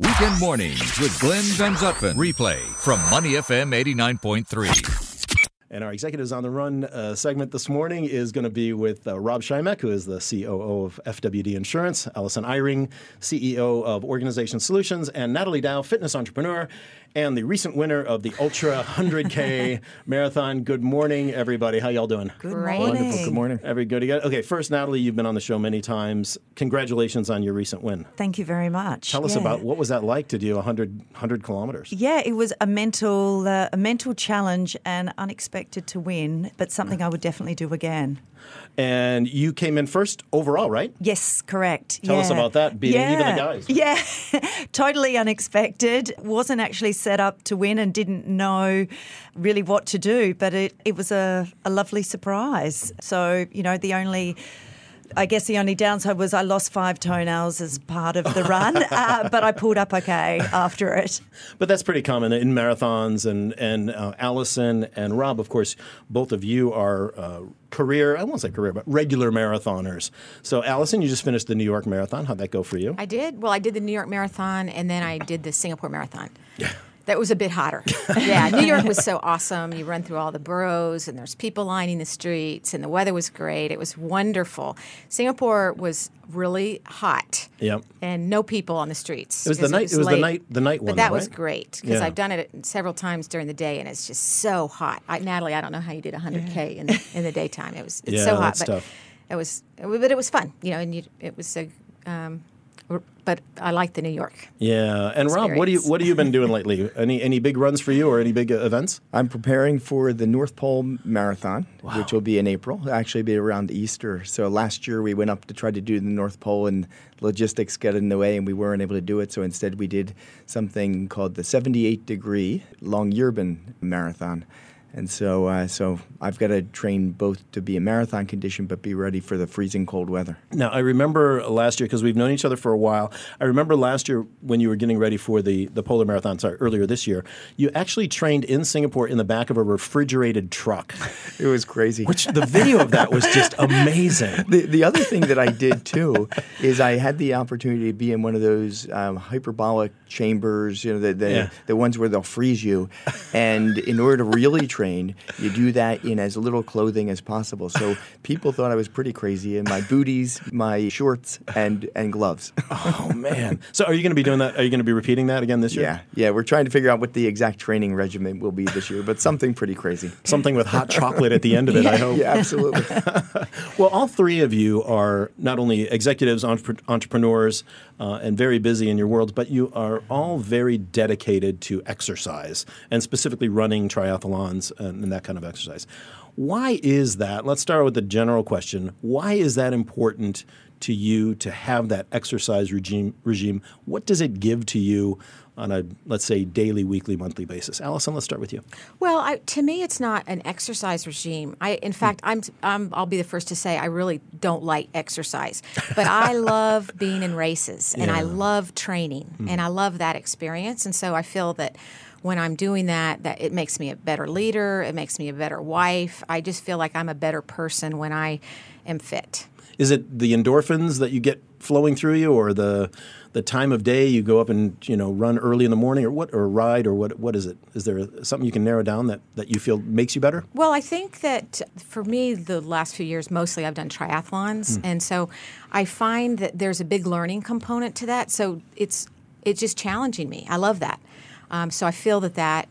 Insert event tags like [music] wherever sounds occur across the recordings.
Weekend mornings with Glenn Van Zutphen. Replay from Money FM 89.3. And our Executives on the Run uh, segment this morning is going to be with uh, Rob Schimek, who is the COO of FWD Insurance, Alison Eyring, CEO of Organization Solutions, and Natalie Dau, fitness entrepreneur and the recent winner of the Ultra 100K [laughs] Marathon. Good morning, everybody. How y'all doing? Good morning. Good morning. Every good. Okay, first, Natalie, you've been on the show many times. Congratulations on your recent win. Thank you very much. Tell us Yeah. about what was that like to do 100, 100 kilometers? Yeah, it was a mental uh, a mental challenge and unexpected to win, but something I would definitely do again. And you came in first overall, right? Yes, correct. Tell us about that, beating even the Yeah. guys. [laughs] Yeah, totally unexpected. Wasn't actually set up to win and didn't know really what to do, but it, it was a, a lovely surprise. So, you know, the only. I guess the only downside was I lost five toenails as part of the run, [laughs] uh, but I pulled up okay after it. But that's pretty common in marathons. And and uh, Alison and Rob, of course, both of you are uh, career. I won't say career, but regular marathoners. So Alison, you just finished the New York Marathon. How'd that go for you? I did. Well, I did the New York Marathon and then I did the Singapore Marathon. Yeah. That was a bit hotter. [laughs] yeah, New York was so awesome. You run through all the boroughs and there's people lining the streets and the weather was great. It was wonderful. Singapore was really hot. Yep. And no people on the streets. It was the night- it was the night- the night But that though, was great because Yeah. I've done it several times during the day and it's just so hot. I, Natalie, I don't know how you did 100k in, the, in the daytime. It was it's Yeah, so hot, that's but tough. it was but it was fun, you know, and you, it was a um, but I like the New York. Yeah. And Rob, what do you what have you been doing [laughs] lately? Any any big runs for you or any big uh, events? I'm preparing for the North Pole Marathon, which will be in April. It'll Actually, be around Easter. So last year we went up to try to do the North Pole, and logistics got in the way, and we weren't able to do it. So instead, we did something called the 78 degree Longyearbyen Marathon. And so, uh, so I've got to train both to be in marathon condition, but be ready for the freezing cold weather. Now, I remember last year, because we've known each other for a while, I remember last year when you were getting ready for the, the Polar Marathon, sorry, earlier this year, you actually trained in Singapore in the back of a refrigerated truck, [laughs] It was crazy. which the video of that was just amazing. [laughs] the, the other thing that I did too is I had the opportunity to be in one of those um, hyperbolic chambers, you know, the the, Yeah. the ones where they'll freeze you. And in order to really train, you do that in as little clothing as possible. So people thought I was pretty crazy in my booties, my shorts, and and gloves. Oh, man. So, are you going to be doing that? Are you going to be repeating that again this year? yeah, yeah. We're trying to figure out what the exact training regimen will be this year, but something pretty crazy. Something with hot chocolate at the end of it, I hope. Yeah, absolutely. [laughs] Well, all three of you are not only executives, entre- entrepreneurs, uh, and very busy in your worlds, but you are all very dedicated to exercise and specifically running triathlons and, that kind of exercise. Why is that? Let's start with the general question. Why is that important to you to have that exercise regime? Regime. What does it give to you on a let's say daily, weekly, monthly basis? Alison, let's start with you. Well, I, to me, it's not an exercise regime. I, in hmm. fact, I'm, I'm, I'll be the first to say I really don't like exercise, but I [laughs] love being in races and I love training hmm. and I love that experience. And so I feel that when I'm doing that, that it makes me a better leader. It makes me a better wife. I just feel like I'm a better person when I am fit. Is it the endorphins that you get flowing through you, or the the time of day you go up and you know run early in the morning, or what, or ride, or what? What is it? Is there something you can narrow down that, that you feel makes you better? Well, I think that for me, the last few years, mostly I've done triathlons, and so I find that there's a big learning component to that. So it's it's just challenging me. I love that. Um, so I feel that that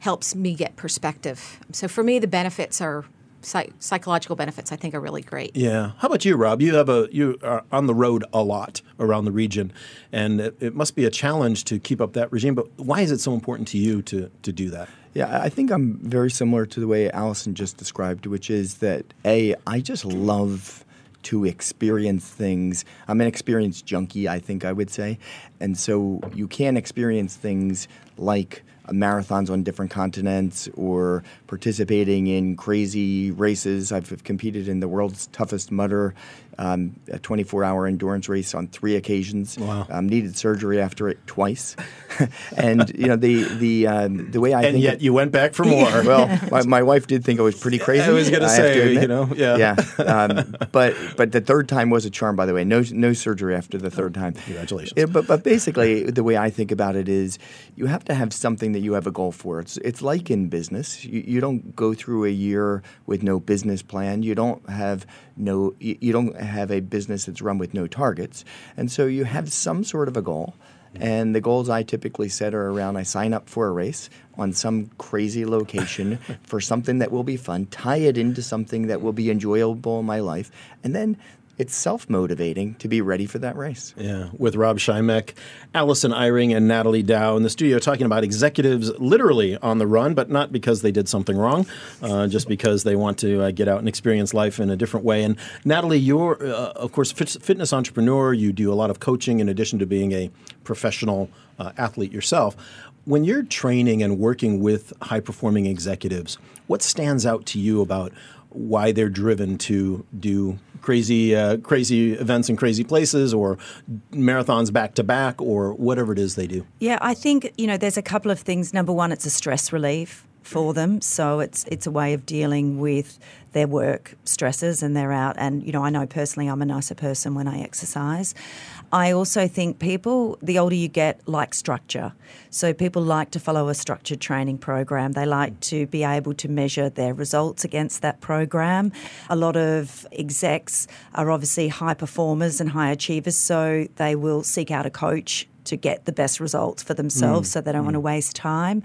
helps me get perspective. So for me, the benefits are psych- psychological benefits. I think are really great. Yeah. How about you, Rob? You have a you are on the road a lot around the region, and it, it must be a challenge to keep up that regime. But why is it so important to you to to do that? Yeah, I I think I'm very similar to the way Alison just described, which is that A, I just love to experience things. I'm an experience junkie, I think I would say. And so you can experience things like marathons on different continents or participating in crazy races. I've competed in the world's toughest mudder um, a 24-hour endurance race on three occasions. Wow. Um, needed surgery after it twice, [laughs] and you know the the um, the way I and think yet it- you went back for more. [laughs] well, my, my wife did think I was pretty [laughs] crazy. I was gonna have say, you know, yeah. yeah. Um, but but the third time was a charm, by the way. No no surgery after the third time. Congratulations. Yeah, but but basically, the way I think about it is, you have to have something that you have a goal for. It's it's like in business. You, you don't go through a year with no business plan. You don't have no you, you don't have a business that's run with no targets, and so you have some sort of a goal. And the goals I typically set are around I sign up for a race on some crazy location [laughs] for something that will be fun, tie it into something that will be enjoyable in my life, and then it's self motivating to be ready for that race. Yeah, with Rob Schimek, Alison Eyring, and Natalie Dau in the studio talking about executives literally on the run, but not because they did something wrong, uh, just because they want to uh, get out and experience life in a different way. And Natalie, you're, uh, of course, fit- fitness entrepreneur. You do a lot of coaching in addition to being a professional uh, athlete yourself. When you're training and working with high performing executives, what stands out to you about why they're driven to do crazy uh, crazy events in crazy places or marathons back to back or whatever it is they do. Yeah, I think you know there's a couple of things. Number one, it's a stress relief for them, so it's it's a way of dealing with their work stresses and they're out. And you know, I know personally, I'm a nicer person when I exercise. I also think people, the older you get, like structure. So people like to follow a structured training program. They like to be able to measure their results against that program. A lot of execs are obviously high performers and high achievers, so they will seek out a coach to get the best results for themselves mm. so they don't want to mm. waste time.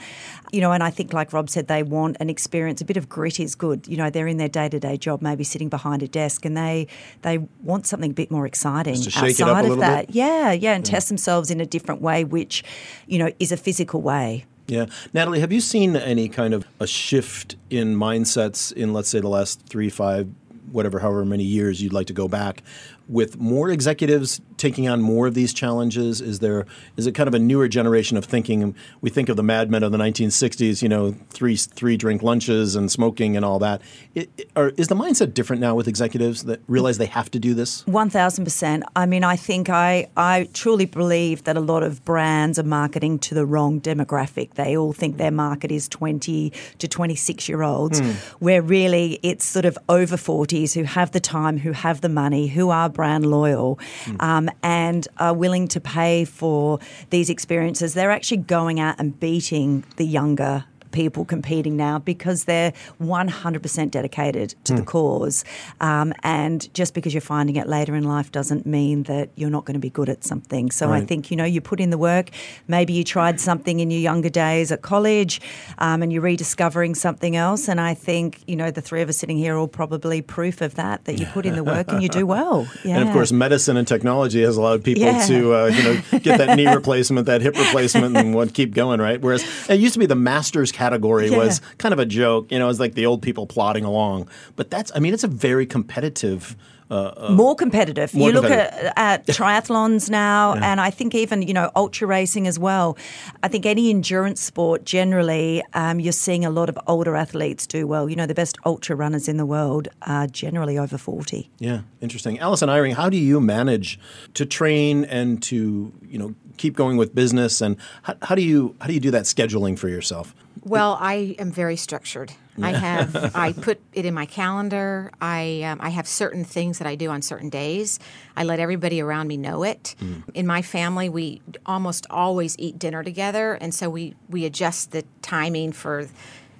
You know, and I think, like Rob said, they want an experience. A bit of grit is good. You know, they're in their day to day job, maybe sitting behind a desk, and they they want something a bit more exciting Just to shake it up a outside of that. bit? Yeah, yeah, and test themselves in a different way, which, you know, is a physical way. Yeah, Natalie, have you seen any kind of a shift in mindsets in, let's say, the last three, five, whatever, however many years you'd like to go back, with more executives taking on more of these challenges? Is there is it kind of a newer generation of thinking? We think of the Mad Men of the 1960s, you know, three three drink lunches and smoking and all that. It, it- or is the mindset different now with executives that realize they have to do this? One thousand percent. I mean, I think I I truly believe that a lot of brands are marketing to the wrong demographic. They all think their market is twenty to twenty six year olds, hmm. where really it's sort of over forties who have the time, who have the money, who are brand loyal, um, and are willing to pay for these experiences. They're actually going out and beating the younger people competing now because they're 100% dedicated to the cause. Um, and just because you're finding it later in life doesn't mean that you're not going to be good at something. So I think, you know, you put in the work. Maybe you tried something in your younger days at college um, and you're rediscovering something else. And I think, you know, the three of us sitting here are all probably proof of that, that you put in the work and you do [laughs] well. Yeah. And of course, medicine and technology has allowed people Yeah. to uh, you know get that knee replacement, that hip replacement, and what keep going right. Whereas it used to be the masters category was Yeah. kind of a joke, you know, it was like the old people plodding along. But that's, I mean, it's a very competitive. Uh, more competitive. more you look competitive. at, at [laughs] triathlons now, and I think even you know ultra racing as well. I think any endurance sport generally, um, you're seeing a lot of older athletes do well. You know, the best ultra runners in the world are generally over forty. yeah, interesting. Alison Eyring, how do you manage to train and to you know keep going with business, and how, how do you how do you do that scheduling for yourself? Well, I am very structured. I have I [laughs] put it in my calendar. I um, I have certain things that I do on certain days. I let everybody around me know it. In my family, we almost always eat dinner together, and so we we adjust the timing for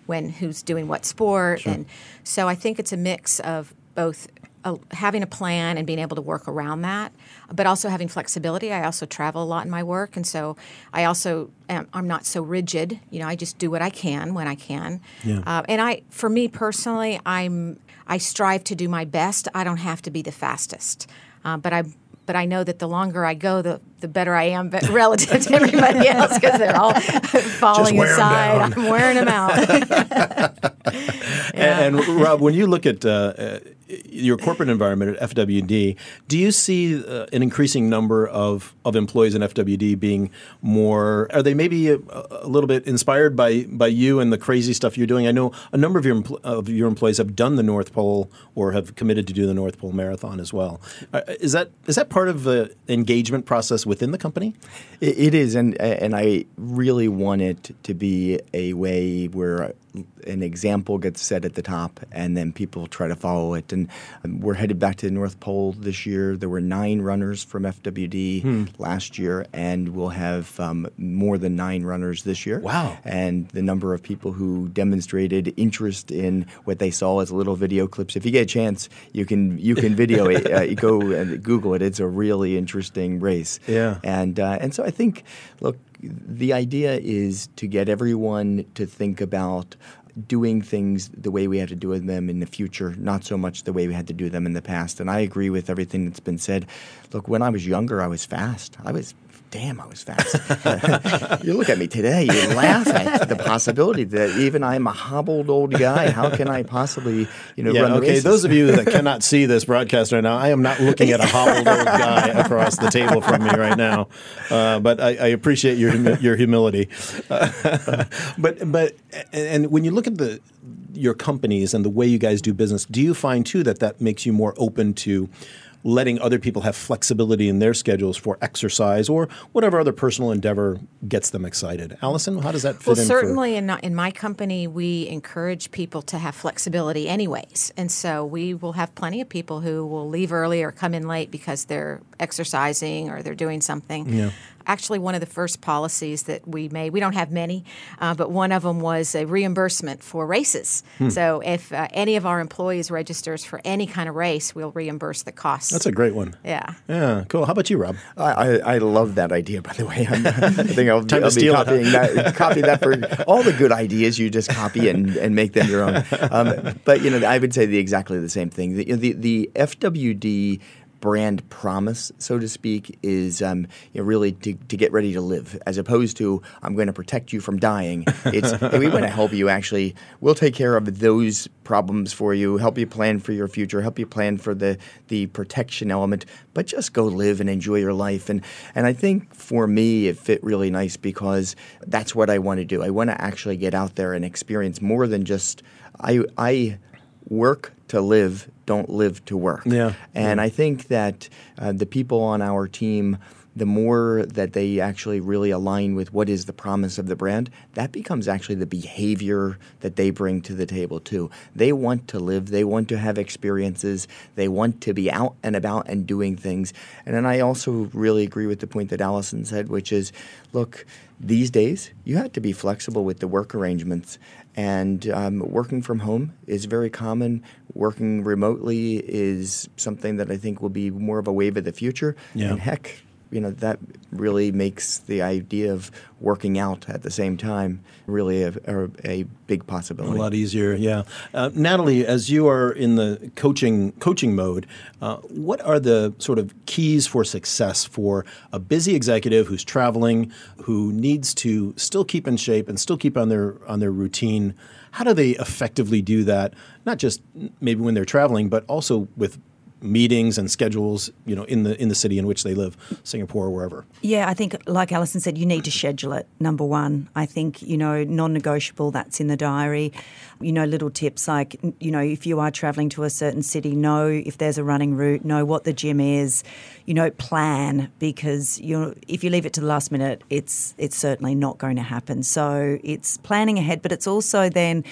when who's doing what sport, and so I think it's a mix of both. Uh, having a plan and being able to work around that, but also having flexibility. I also travel a lot in my work, and so I also am, I'm not so rigid. You know, I just do what I can when I can. Yeah. Uh, and I, for me personally, I'm I strive to do my best. I don't have to be the fastest, uh, but I. But I know that the longer I go, the, the better I am but [laughs] relative to everybody else because they're all [laughs] falling aside. I'm wearing them out. [laughs] And, and Rob, when you look at uh, uh, your corporate environment at FWD, do you see uh, an increasing number of, of employees in FWD being more? Are they maybe a, a, little bit inspired by by you and the crazy stuff you're doing? I know a number of your of your employees have done the North Pole or have committed to do the North Pole Marathon as well. Uh, is that is that part of the engagement process within the company? it, it is, and and I really want it to be a way where an example gets set at the top, and then people try to follow it. And um, we're headed back to the North Pole this year. There were nine runners from FWD hmm. last year, and we'll have um, more than nine runners this year. Wow! And the number of people who demonstrated interest in what they saw as little video clips. If you get a chance, you can you can video it. [laughs] Uh, go and Google it. It's a really interesting race. Yeah. And uh, and so I think, look, the idea is to get everyone to think about doing things the way we have to do them in the future, not so much the way we had to do them in the past. And I agree with everything that's been said. Look, when I was younger, I was fast. I was damn, I was fast. [laughs] you look at me today, you laugh at the possibility that even I'm a hobbled old guy. How can I possibly, you know, yeah, run okay, races? those of you that cannot see this broadcast right now, I am not looking at a hobbled old guy across the table from me right now. Uh, but I, I, appreciate your your humility. Uh, [laughs] but but and when you look at the your companies and the way you guys do business, do you find too that that makes you more open to letting other people have flexibility in their schedules for exercise or whatever other personal endeavor gets them excited. Alison, how does that fit well, in? certainly in, in my company, we encourage people to have flexibility anyways. And so we will have plenty of people who will leave early or come in late because they're exercising or they're doing something. Yeah actually one of the first policies that we made. We don't have many, uh, but one of them was a reimbursement for races. Hmm. So if uh, any of our employees registers for any kind of race, we'll reimburse the cost. That's a great one. Yeah. Yeah. Cool. How about you, Rob? I, I, I love that idea. By the way, [laughs] i think Time I'll to steal copying that, copy that for all the good ideas. You just copy and, and make them your own. Um, but you know, I would say the exactly the same thing. The, the, the FWD brand promise, so to speak, is um, you know, really to, to, get ready to live, as opposed to I'm going to protect you from dying. It's hey, we want to help you. Actually, we'll take care of those problems for you, help you plan for your future, help you plan for the the protection element. But just go live and enjoy your life. And and I think for me, it fit really nice because that's what I want to do. I want to actually get out there and experience more than just I I work to live, don't live to work. Yeah. And. I think that uh, the people on our team, the more that they actually really align with what is the promise of the brand, that becomes actually the behavior that they bring to the table too. They want to live, they want to have experiences, they want to be out and about and doing things. And then I also really agree with the point that Alison said, which is look, these days you have to be flexible with the work arrangements and um, working from home is very common. Working remotely is something that I think will be more of a wave of the future. Yeah. And heck, you know that really makes the idea of working out at the same time really a, a, a big possibility. A lot easier, yeah. Uh, Natalie, as you are in the coaching coaching mode, uh, what are the sort of keys for success for a busy executive who's traveling, who needs to still keep in shape and still keep on their on their routine? How do they effectively do that? Not just maybe when they're traveling, but also with meetings and schedules, you know, in the in the city in which they live, Singapore or wherever. Yeah, I think, like Alison said, you need to schedule it. Number one, I think you know, non-negotiable. That's in the diary. You know, little tips like you know, if you are travelling to a certain city, know if there's a running route, know what the gym is. You know, plan because you if you leave it to the last minute, it's it's certainly not going to happen. So it's planning ahead, but it's also then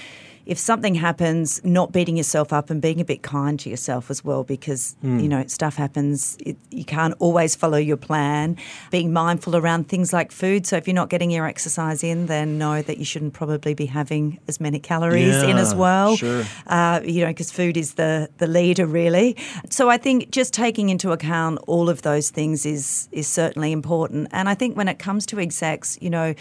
if something happens, not beating yourself up and being a bit kind to yourself as well, because mm. you know stuff happens. It, you can't always follow your plan. Being mindful around things like food. So if you're not getting your exercise in, then know that you shouldn't probably be having as many calories yeah, in as well. Sure. Uh, you know, because food is the the leader really. So I think just taking into account all of those things is is certainly important. And I think when it comes to execs, you know,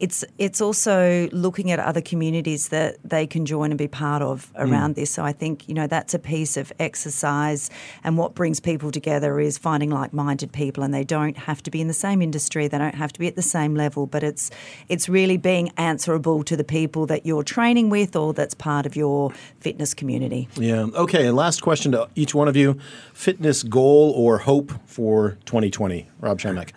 it's it's also looking at other communities that they can join and be part of mm. around this. So I think, you know, that's a piece of exercise. And what brings people together is finding like minded people. And they don't have to be in the same industry, they don't have to be at the same level, but it's, it's really being answerable to the people that you're training with or that's part of your fitness community. Yeah. Okay. And last question to each one of you fitness goal or hope for 2020? Rob Schimek.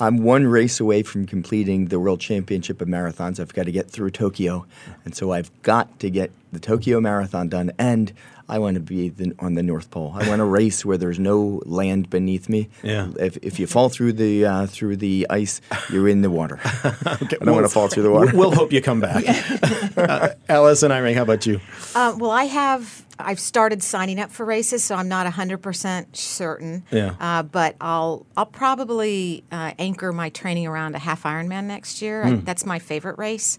I'm one race away from completing the World Championship of Marathons. I've got to get through Tokyo. And so I've got to get the Tokyo Marathon done. And I want to be the, on the North Pole. I want to [laughs] race where there's no land beneath me. Yeah. If, if you fall through the uh, through the ice, you're in the water. [laughs] okay. I don't want to fall through the water. We'll hope you come back. [laughs] uh, Alison Eyring, how about you? Uh, well, I have. I've started signing up for races, so I'm not 100% certain. Yeah. Uh, but I'll I'll probably uh, anchor my training around a half Ironman next year. I, Hmm. that's my favorite race,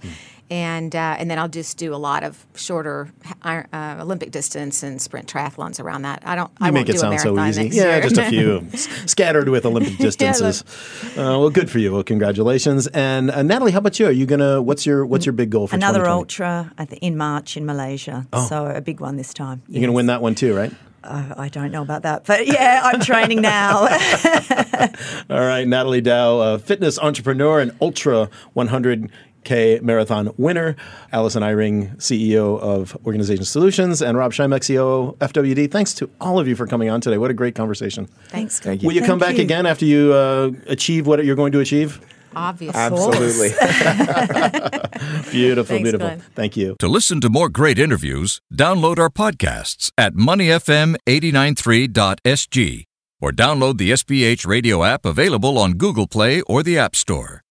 and uh, and then I'll just do a lot of shorter uh, Olympic distance and sprint triathlons around that. I don't. I You won't make it do a sound so marathon easy. next Yeah, year. just a few [laughs] scattered with Olympic [laughs] distances. uh, well, good for you. Well, congratulations. And uh, Natalie, how about you? Are you gonna? What's your What's your big goal for Another 2020? ultra in March in Malaysia. Oh. So a big one this time. You're gonna win that one too, right? Uh, I don't know about that, but yeah, I'm training now. [laughs] All right, Natalie Dau, a fitness entrepreneur and ultra 100K marathon winner. Alison Eyring, CEO of Organization Solutions, and Rob Schimek, CEO FWD. Thanks to all of you for coming on today. What a great conversation. Thanks. Thank you. Will you come back you. again after you uh, achieve what you're going to achieve? Obviously. Absolutely. [laughs] Beautiful, Thanks, beautiful. Glenn. Thank you. To listen to more great interviews, download our podcasts at moneyfm893.sg or download the SPH radio app available on Google Play or the App Store.